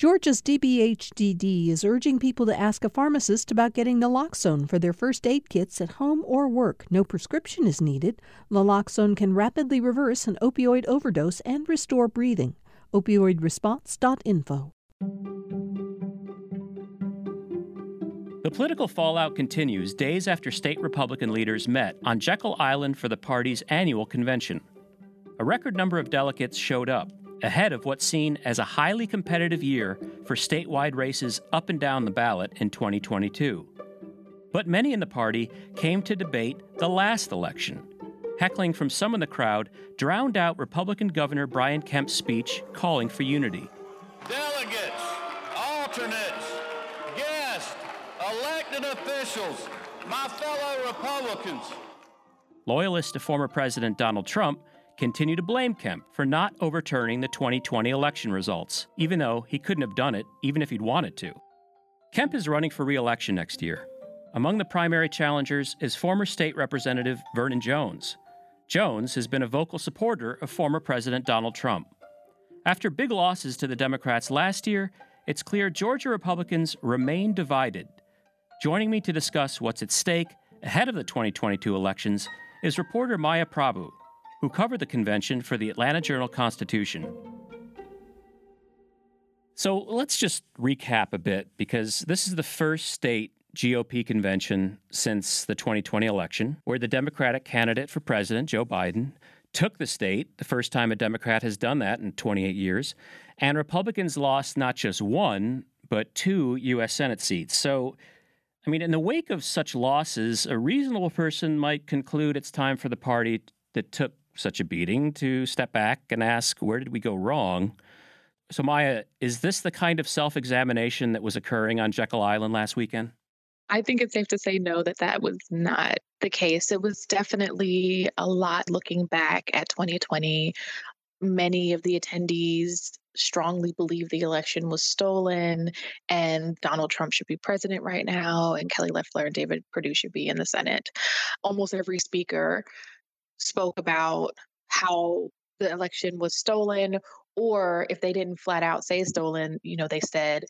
Georgia's DBHDD is urging people to ask a pharmacist about getting naloxone for their first aid kits at home or work. No prescription is needed. Naloxone can rapidly reverse an opioid overdose and restore breathing. Opioidresponse.info. The political fallout continues days after state Republican leaders met on Jekyll Island for the party's annual convention. A record number of delegates showed up, ahead of what's seen as a highly competitive year for statewide races up and down the ballot in 2022. But many in the party came to debate the last election. Heckling from some in the crowd drowned out Republican Governor Brian Kemp's speech calling for unity. Delegates, alternates, guests, elected officials, my fellow Republicans. Loyalists to former President Donald Trump continue to blame Kemp for not overturning the 2020 election results, even though he couldn't have done it even if he'd wanted to. Kemp is running for re election next year. Among the primary challengers is former state representative Vernon Jones. Jones has been a vocal supporter of former President Donald Trump. After big losses to the Democrats last year, it's clear Georgia Republicans remain divided. Joining me to discuss what's at stake ahead of the 2022 elections is reporter Maya Prabhu, who covered the convention for the Atlanta Journal Constitution. So let's just recap a bit because this is the first state GOP convention since the 2020 election where the Democratic candidate for president, Joe Biden, took the state, the first time a Democrat has done that in 28 years, and Republicans lost not just one, but two U.S. Senate seats. So, I mean, in the wake of such losses, a reasonable person might conclude it's time for the party that took such a beating to step back and ask, where did we go wrong? So, Maya, is this the kind of self examination that was occurring on Jekyll Island last weekend? I think it's safe to say no, that that was not the case. It was definitely a lot looking back at 2020. Many of the attendees strongly believe the election was stolen and Donald Trump should be president right now and Kelly Loeffler and David Perdue should be in the Senate. Almost every speaker spoke about how the election was stolen, or if they didn't flat out say stolen, you know, they said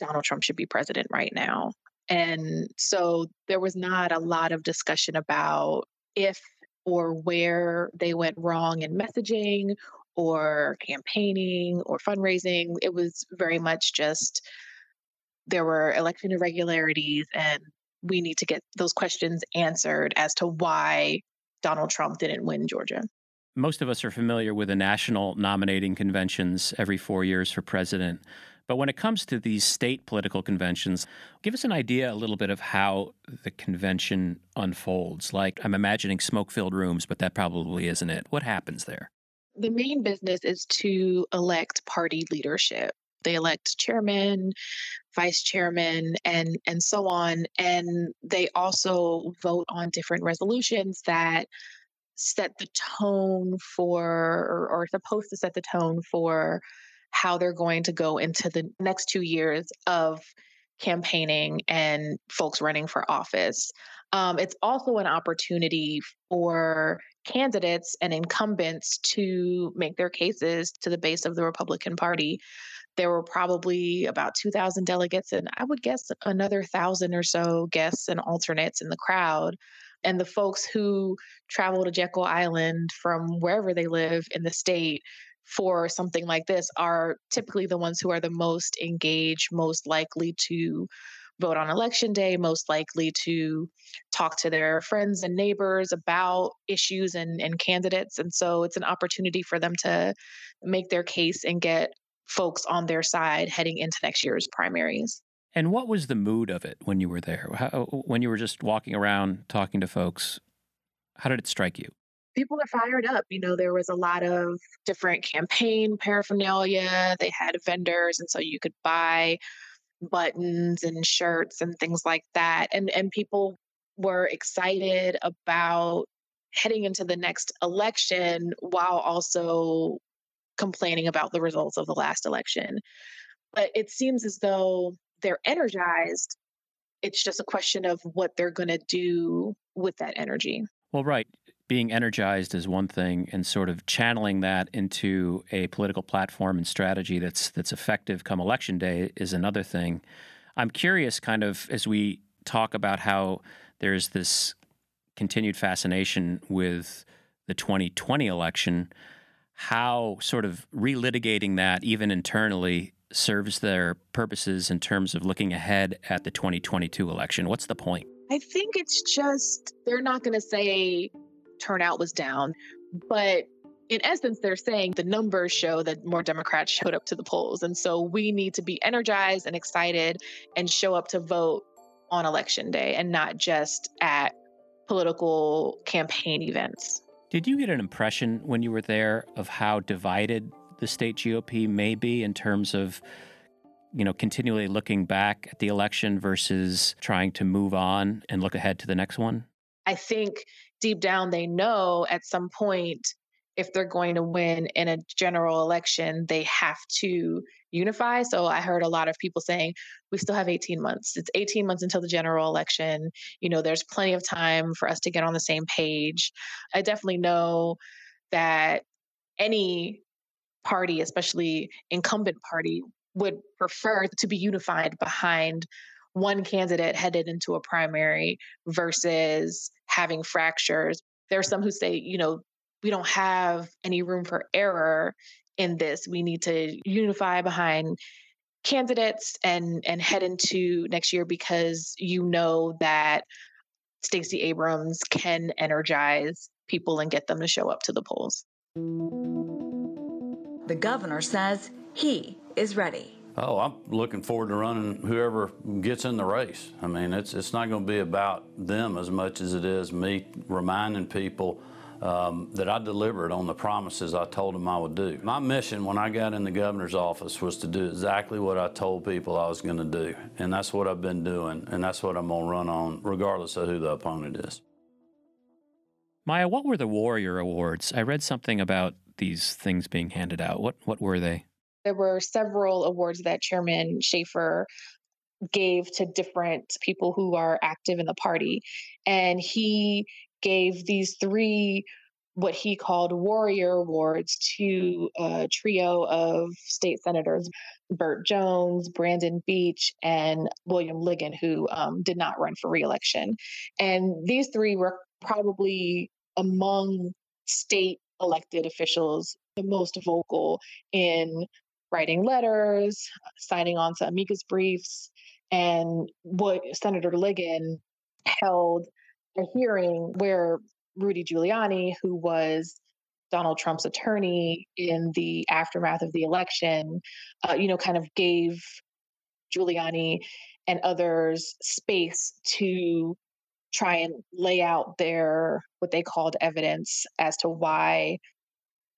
Donald Trump should be president right now. And so there was not a lot of discussion about if or where they went wrong in messaging or campaigning or fundraising. It was very much just there were election irregularities and we need to get those questions answered as to why Donald Trump didn't win Georgia. Most of us are familiar with the national nominating conventions every four years for president. But when it comes to these state political conventions, give us an idea a little bit of how the convention unfolds. Like, I'm imagining smoke filled rooms, but that probably isn't it. What happens there? The main business is to elect party leadership. They elect chairman, vice chairman, and and so on. And they also vote on different resolutions that set the tone for or, or supposed to set the tone for how they're going to go into the next two years of campaigning and folks running for office. Um, it's also an opportunity for candidates and incumbents to make their cases to the base of the Republican Party there were probably about 2,000 delegates, and I would guess another thousand or so guests and alternates in the crowd. And the folks who travel to Jekyll Island from wherever they live in the state for something like this are typically the ones who are the most engaged, most likely to vote on election day, most likely to talk to their friends and neighbors about issues and, and candidates. And so it's an opportunity for them to make their case and get folks on their side heading into next year's primaries. And what was the mood of it when you were there? How, when you were just walking around talking to folks, how did it strike you? People are fired up. You know, there was a lot of different campaign paraphernalia. They had vendors, and so you could buy buttons and shirts and things like that. And and people were excited about heading into the next election while also complaining about the results of the last election. But it seems as though they're energized. It's just a question of what they're going to do with that energy. Well, right. being energized is one thing, and sort of channeling that into a political platform and strategy that's that's effective come election day is another thing. I'm curious, kind of, as we talk about how there's this continued fascination with the 2020 election, how sort of relitigating that, even internally, serves their purposes in terms of looking ahead at the 2022 election. What's the point? I think it's just they're not going to say turnout was down, but in essence, they're saying the numbers show that more Democrats showed up to the polls. And so we need to be energized and excited and show up to vote on election day and not just at political campaign events. Did you get an impression when you were there of how divided the state GOP may be in terms of you know continually looking back at the election versus trying to move on and look ahead to the next one? I think deep down they know at some point if they're going to win in a general election, they have to unify. So I heard a lot of people saying, we still have 18 months. It's 18 months until the general election. You know, there's plenty of time for us to get on the same page. I definitely know that any party, especially incumbent party, would prefer to be unified behind one candidate headed into a primary versus having fractures. There are some who say, you know, we don't have any room for error in this. We need to unify behind candidates and and head into next year because you know that Stacey Abrams can energize people and get them to show up to the polls. The governor says he is ready. Oh, I'm looking forward to running whoever gets in the race. I mean, it's it's not going to be about them as much as it is me reminding people um, that I delivered on the promises I told them I would do. My mission when I got in the governor's office was to do exactly what I told people I was going to do, and that's what I've been doing, and that's what I'm going to run on, regardless of who the opponent is. Maya, what were the Warrior Awards? I read something about these things being handed out. What what were they? There were several awards that Chairman Shafer gave to different people who are active in the party. And he gave these three what he called warrior awards to a trio of state senators Burt Jones, Brandon Beach, and William Ligon, who um, did not run for reelection. And these three were probably among state elected officials the most vocal in writing letters, signing on to amicus briefs, and what Senator Ligon held a hearing where Rudy Giuliani, who was Donald Trump's attorney in the aftermath of the election, uh, you know, kind of gave Giuliani and others space to try and lay out their what they called evidence as to why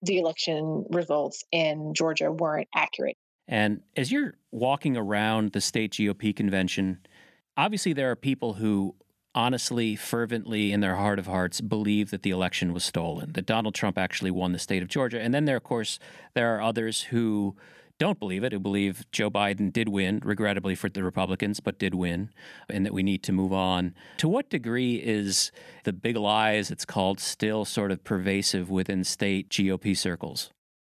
the election results in Georgia weren't accurate. And as you're walking around the state GOP convention, obviously there are people who honestly, fervently, in their heart of hearts, believe that the election was stolen, that Donald Trump actually won the state of Georgia. And then there, of course, there are others who don't believe it, who believe Joe Biden did win, regrettably for the Republicans, but did win, and that we need to move on. To what degree is the big lie, as it's called, still sort of pervasive within state GOP circles?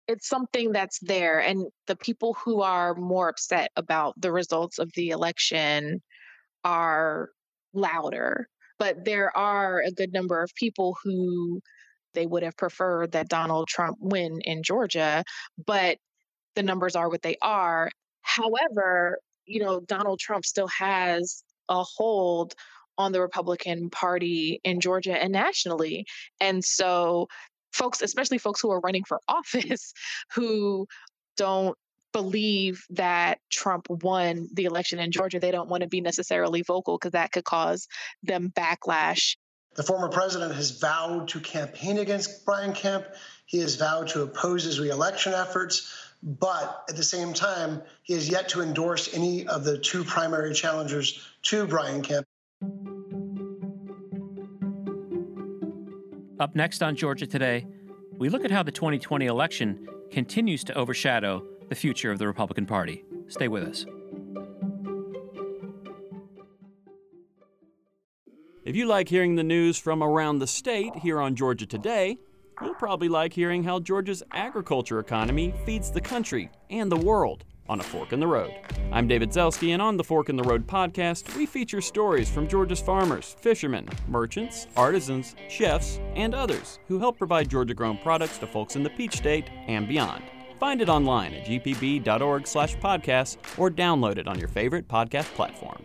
It's something that's there. And the people who are more upset about the results of the election are louder. But there are a good number of people who they would have preferred that Donald Trump win in Georgia. But the numbers are what they are. However, you know, Donald Trump still has a hold on the Republican Party in Georgia and nationally. And so, folks, especially folks who are running for office, who don't believe that Trump won the election in Georgia, they don't want to be necessarily vocal because that could cause them backlash. The former president has vowed to campaign against Brian Kemp. He has vowed to oppose his reelection efforts. But at the same time, he has yet to endorse any of the two primary challengers to Brian Kemp. Up next on Georgia Today, we look at how the 2020 election continues to overshadow the future of the Republican Party. Stay with us. If you like hearing the news from around the state here on Georgia Today, you'll probably like hearing how Georgia's agriculture economy feeds the country and the world on A Fork in the Road. I'm David Zelski, and on the Fork in the Road podcast, we feature stories from Georgia's farmers, fishermen, merchants, artisans, chefs, and others who help provide Georgia grown products to folks in the Peach State and beyond. Find it online at gpb.org slash podcast or download it on your favorite podcast platform.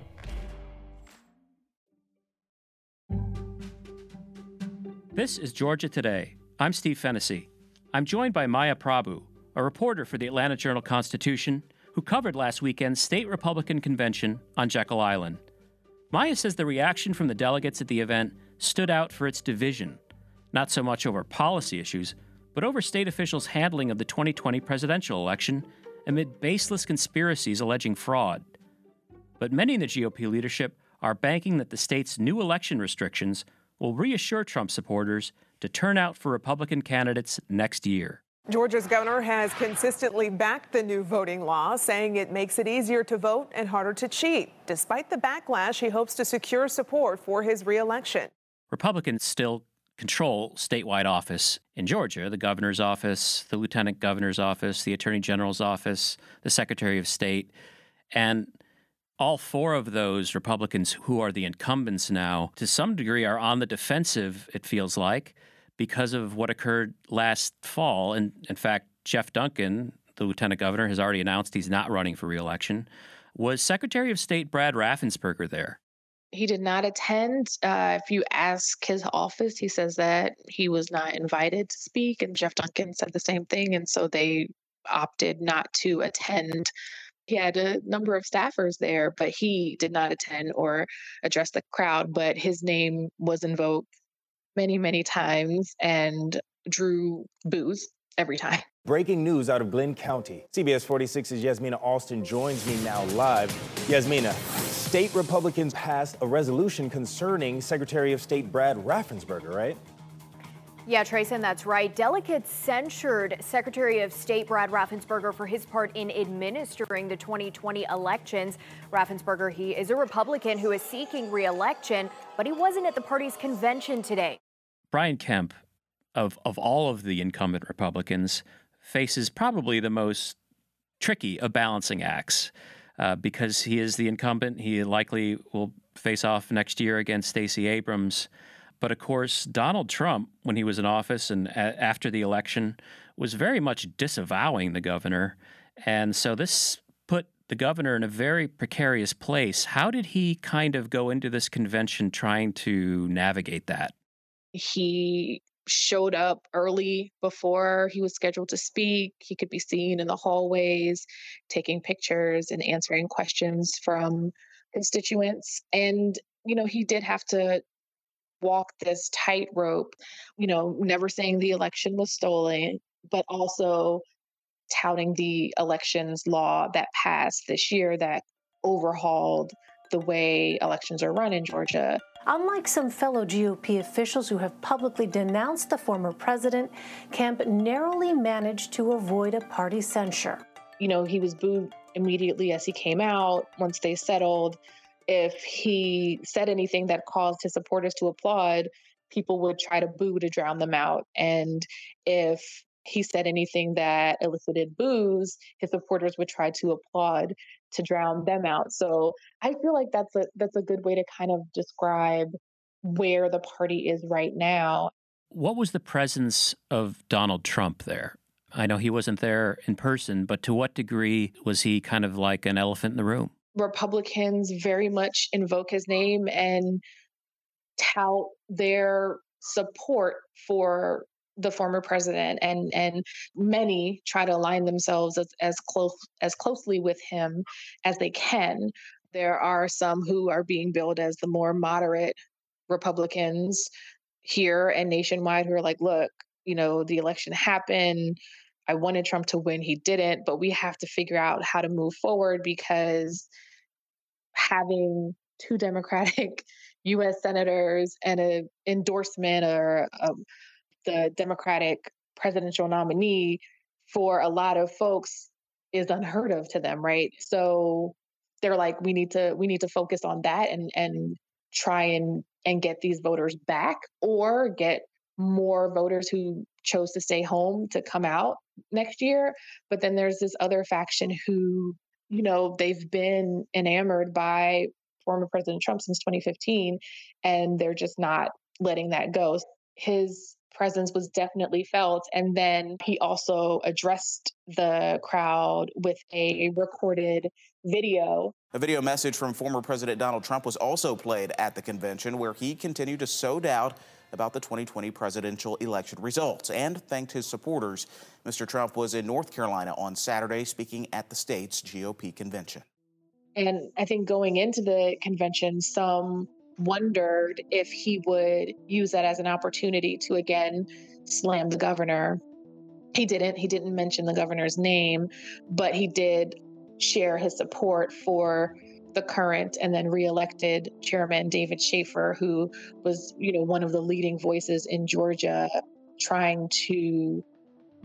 This is Georgia Today. I'm Steve Fennessy. I'm joined by Maya Prabhu, a reporter for the Atlanta Journal Constitution, who covered last weekend's state Republican convention on Jekyll Island. Maya says the reaction from the delegates at the event stood out for its division, not so much over policy issues, but over state officials' handling of the 2020 presidential election amid baseless conspiracies alleging fraud. But many in the GOP leadership are banking that the state's new election restrictions will reassure Trump supporters to turn out for Republican candidates next year. Georgia's governor has consistently backed the new voting law, saying it makes it easier to vote and harder to cheat. Despite the backlash, he hopes to secure support for his reelection. Republicans still control statewide office in Georgia the governor's office, the lieutenant governor's office, the attorney general's office, the secretary of state. And all four of those Republicans who are the incumbents now, to some degree, are on the defensive, it feels like, because of what occurred last fall. And in fact, Jeff Duncan, the lieutenant governor, has already announced he's not running for reelection. Was Secretary of State Brad Raffensperger there? He did not attend. Uh, if you ask his office, he says that he was not invited to speak, and Jeff Duncan said the same thing. And so they opted not to attend he had a number of staffers there, but he did not attend or address the crowd. But his name was invoked many, many times and drew boos every time. Breaking news out of Glynn County. CBS 46's Yasmina Austin joins me now live. Yasmina, state Republicans passed a resolution concerning Secretary of State Brad Raffensperger, right? Yeah, Trayson, that's right. Delegates censured Secretary of State Brad Raffensperger for his part in administering the 2020 elections. Raffensperger, he is a Republican who is seeking reelection, but he wasn't at the party's convention today. Brian Kemp, of, of all of the incumbent Republicans, faces probably the most tricky of balancing acts. Uh, because he is the incumbent, he likely will face off next year against Stacey Abrams. But of course, Donald Trump, when he was in office and a- after the election, was very much disavowing the governor. And so this put the governor in a very precarious place. How did he kind of go into this convention trying to navigate that? He showed up early before he was scheduled to speak. He could be seen in the hallways taking pictures and answering questions from constituents. And, you know, he did have to walk this tightrope, you know, never saying the election was stolen, but also touting the elections law that passed this year that overhauled the way elections are run in Georgia. Unlike some fellow GOP officials who have publicly denounced the former president, Kemp narrowly managed to avoid a party censure. You know, he was booed immediately as he came out once they settled if he said anything that caused his supporters to applaud, people would try to boo to drown them out. And if he said anything that elicited boos, his supporters would try to applaud to drown them out. So I feel like that's a that's a good way to kind of describe where the party is right now. What was the presence of Donald Trump there? I know he wasn't there in person, but to what degree was he kind of like an elephant in the room? Republicans very much invoke his name and tout their support for the former president and and many try to align themselves as, as close as closely with him as they can there are some who are being billed as the more moderate republicans here and nationwide who are like look you know the election happened I wanted Trump to win. He didn't, but we have to figure out how to move forward because having two Democratic U.S. senators and an endorsement or um, the Democratic presidential nominee for a lot of folks is unheard of to them, right? So they're like, we need to we need to focus on that and and try and and get these voters back or get more voters who chose to stay home to come out next year. But then there's this other faction who, you know, they've been enamored by former President Trump since 2015, and they're just not letting that go. His presence was definitely felt. And then he also addressed the crowd with a recorded video. A video message from former President Donald Trump was also played at the convention, where he continued to sow doubt about the 2020 presidential election results and thanked his supporters. Mr. Trump was in North Carolina on Saturday speaking at the state's GOP convention. And I think going into the convention, some wondered if he would use that as an opportunity to again slam the governor. He didn't. He didn't mention the governor's name, but he did share his support for the current and then reelected chairman David Shafer, who was, you know, one of the leading voices in Georgia trying to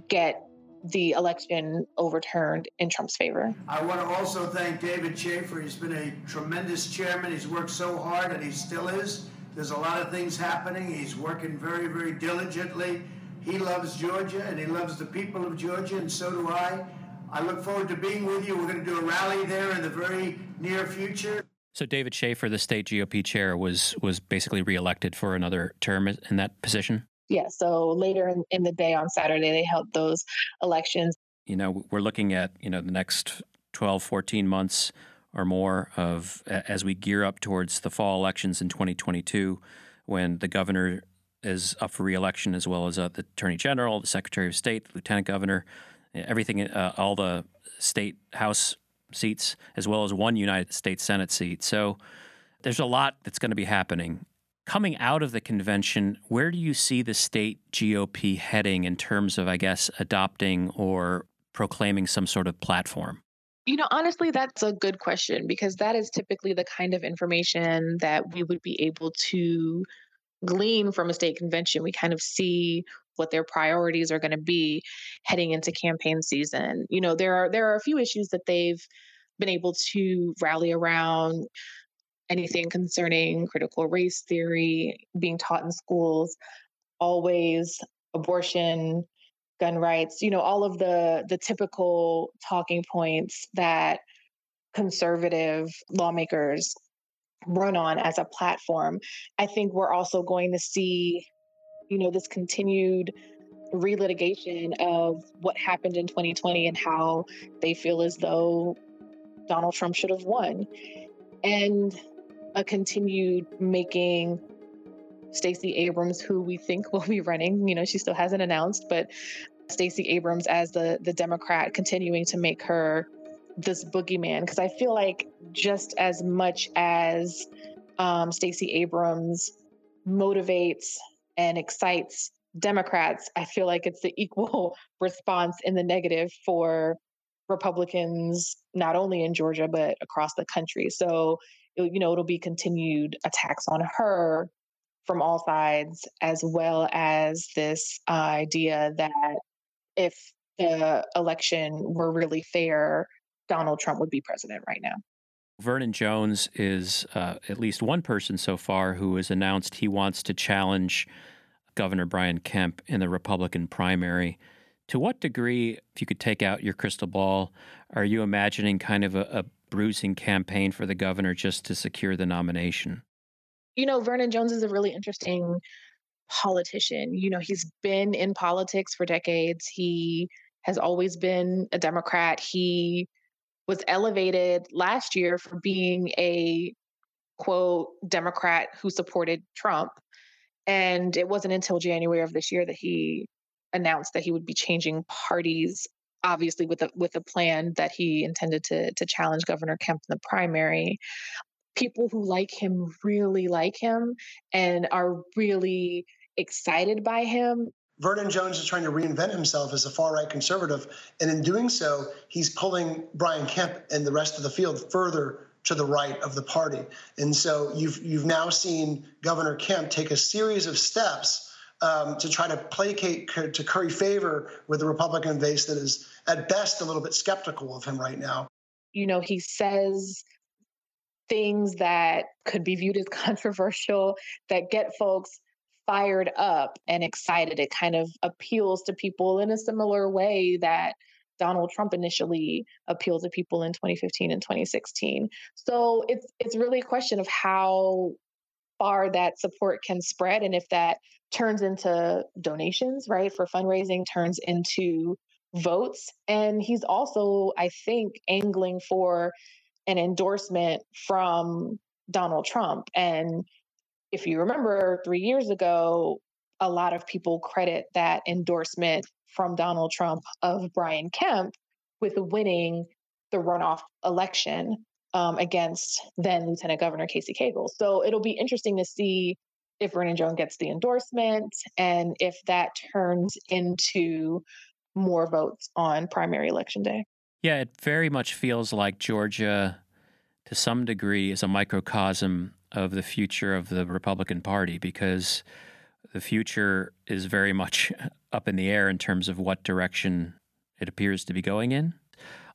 get the election overturned in Trump's favor. I want to also thank David Shafer. He's been a tremendous chairman. He's worked so hard, and he still is. There's a lot of things happening. He's working very, very diligently. He loves Georgia, and he loves the people of Georgia, and so do I. I look forward to being with you. We're going to do a rally there in the very near future. So David Shafer, the state GOP chair, was was basically reelected for another term in that position yeah, so later in, in the day on Saturday, they held those elections. You know, we're looking at, you know, the next 12, 14 months or more of as we gear up towards the fall elections in 2022 when the governor is up for reelection as well as uh, the attorney general, the secretary of state, the lieutenant governor, everything, uh, all the state house seats, as well as one United States Senate seat. So there's a lot that's going to be happening coming out of the convention, where do you see the state GOP heading in terms of, I guess, adopting or proclaiming some sort of platform? You know, honestly, that's a good question because that is typically the kind of information that we would be able to glean from a state convention. We kind of see what their priorities are going to be heading into campaign season. You know, there are there are a few issues that they've been able to rally around anything concerning critical race theory being taught in schools, always abortion, gun rights, you know, all of the the typical talking points that conservative lawmakers run on as a platform. I think we're also going to see, you know, this continued relitigation of what happened in 2020 and how they feel as though Donald Trump should have won. And a continued making Stacey Abrams, who we think will be running, you know, she still hasn't announced, but Stacey Abrams as the the Democrat continuing to make her this boogeyman because I feel like just as much as um, Stacey Abrams motivates and excites Democrats, I feel like it's the equal response in the negative for Republicans, not only in Georgia but across the country. So you know, it'll be continued attacks on her from all sides, as well as this uh, idea that if the election were really fair, Donald Trump would be president right now. Vernon Jones is uh, at least one person so far who has announced he wants to challenge Governor Brian Kemp in the Republican primary. To what degree, if you could take out your crystal ball, are you imagining kind of a, a bruising campaign for the governor just to secure the nomination? You know, Vernon Jones is a really interesting politician. You know, he's been in politics for decades. He has always been a Democrat. He was elevated last year for being a quote Democrat who supported Trump. And it wasn't until January of this year that he announced that he would be changing parties obviously with a with a plan that he intended to to challenge Governor Kemp in the primary. People who like him really like him and are really excited by him. Vernon Jones is trying to reinvent himself as a far right conservative. And in doing so, he's pulling Brian Kemp and the rest of the field further to the right of the party. And so you've you've now seen Governor Kemp take a series of steps um, to try to placate to curry favor with the Republican base that is at best a little bit skeptical of him right now. You know, he says things that could be viewed as controversial that get folks fired up and excited. It kind of appeals to people in a similar way that Donald Trump initially appealed to people in 2015 and 2016. So it's it's really a question of how far that support can spread and if that turns into donations, right, for fundraising, turns into votes. And he's also, I think, angling for an endorsement from Donald Trump. And if you remember three years ago, a lot of people credit that endorsement from Donald Trump of Brian Kemp with winning the runoff election um, against then Lieutenant Governor Casey Cagle. So it'll be interesting to see if Vernon Jones gets the endorsement and if that turns into more votes on primary election day. Yeah, it very much feels like Georgia, to some degree, is a microcosm of the future of the Republican Party because the future is very much up in the air in terms of what direction it appears to be going in.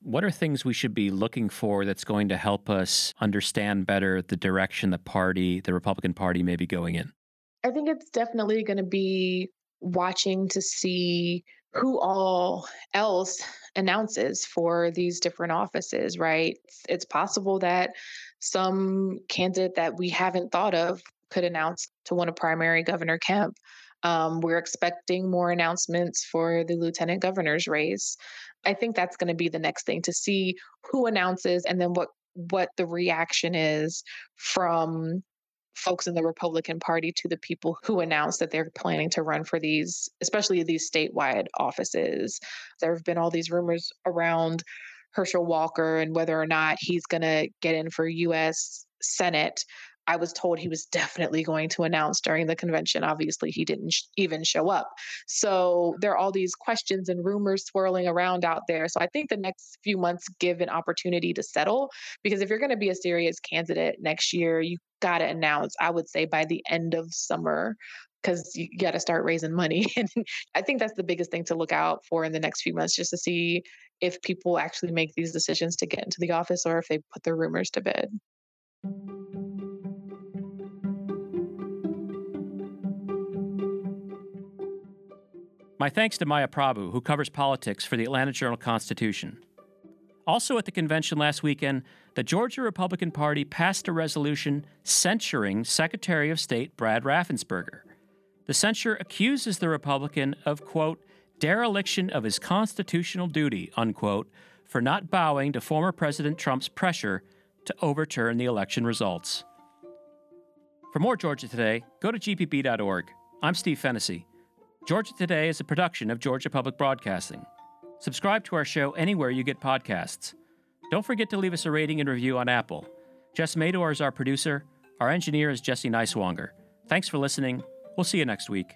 What are things we should be looking for that's going to help us understand better the direction the party, the Republican Party, may be going in? I think it's definitely going to be watching to see who all else announces for these different offices, right? It's, possible that some candidate that we haven't thought of could announce to win a primary Governor Kemp. Um, we're expecting more announcements for the lieutenant governor's race. I think that's going to be the next thing to see who announces and then what what the reaction is from folks in the Republican Party to the people who announced that they're planning to run for these, especially these statewide offices. There have been all these rumors around Herschel Walker and whether or not he's going to get in for U.S. Senate. I was told he was definitely going to announce during the convention. Obviously, he didn't sh- even show up. So there are all these questions and rumors swirling around out there. So I think the next few months give an opportunity to settle because if you're going to be a serious candidate next year, you got to announce, I would say, by the end of summer because you got to start raising money. and I think that's the biggest thing to look out for in the next few months, just to see if people actually make these decisions to get into the office or if they put their rumors to bed. My thanks to Maya Prabhu, who covers politics for the Atlanta Journal Constitution. Also at the convention last weekend, the Georgia Republican Party passed a resolution censuring Secretary of State Brad Raffensperger. The censure accuses the Republican of, quote, dereliction of his constitutional duty, unquote, for not bowing to former President Trump's pressure to overturn the election results. For more Georgia Today, go to gpb.org. I'm Steve Fennessy. Georgia Today is a production of Georgia Public Broadcasting. Subscribe to our show anywhere you get podcasts. Don't forget to leave us a rating and review on Apple. Jess Mador is our producer. Our engineer is Jesse Neiswanger. Thanks for listening. We'll see you next week.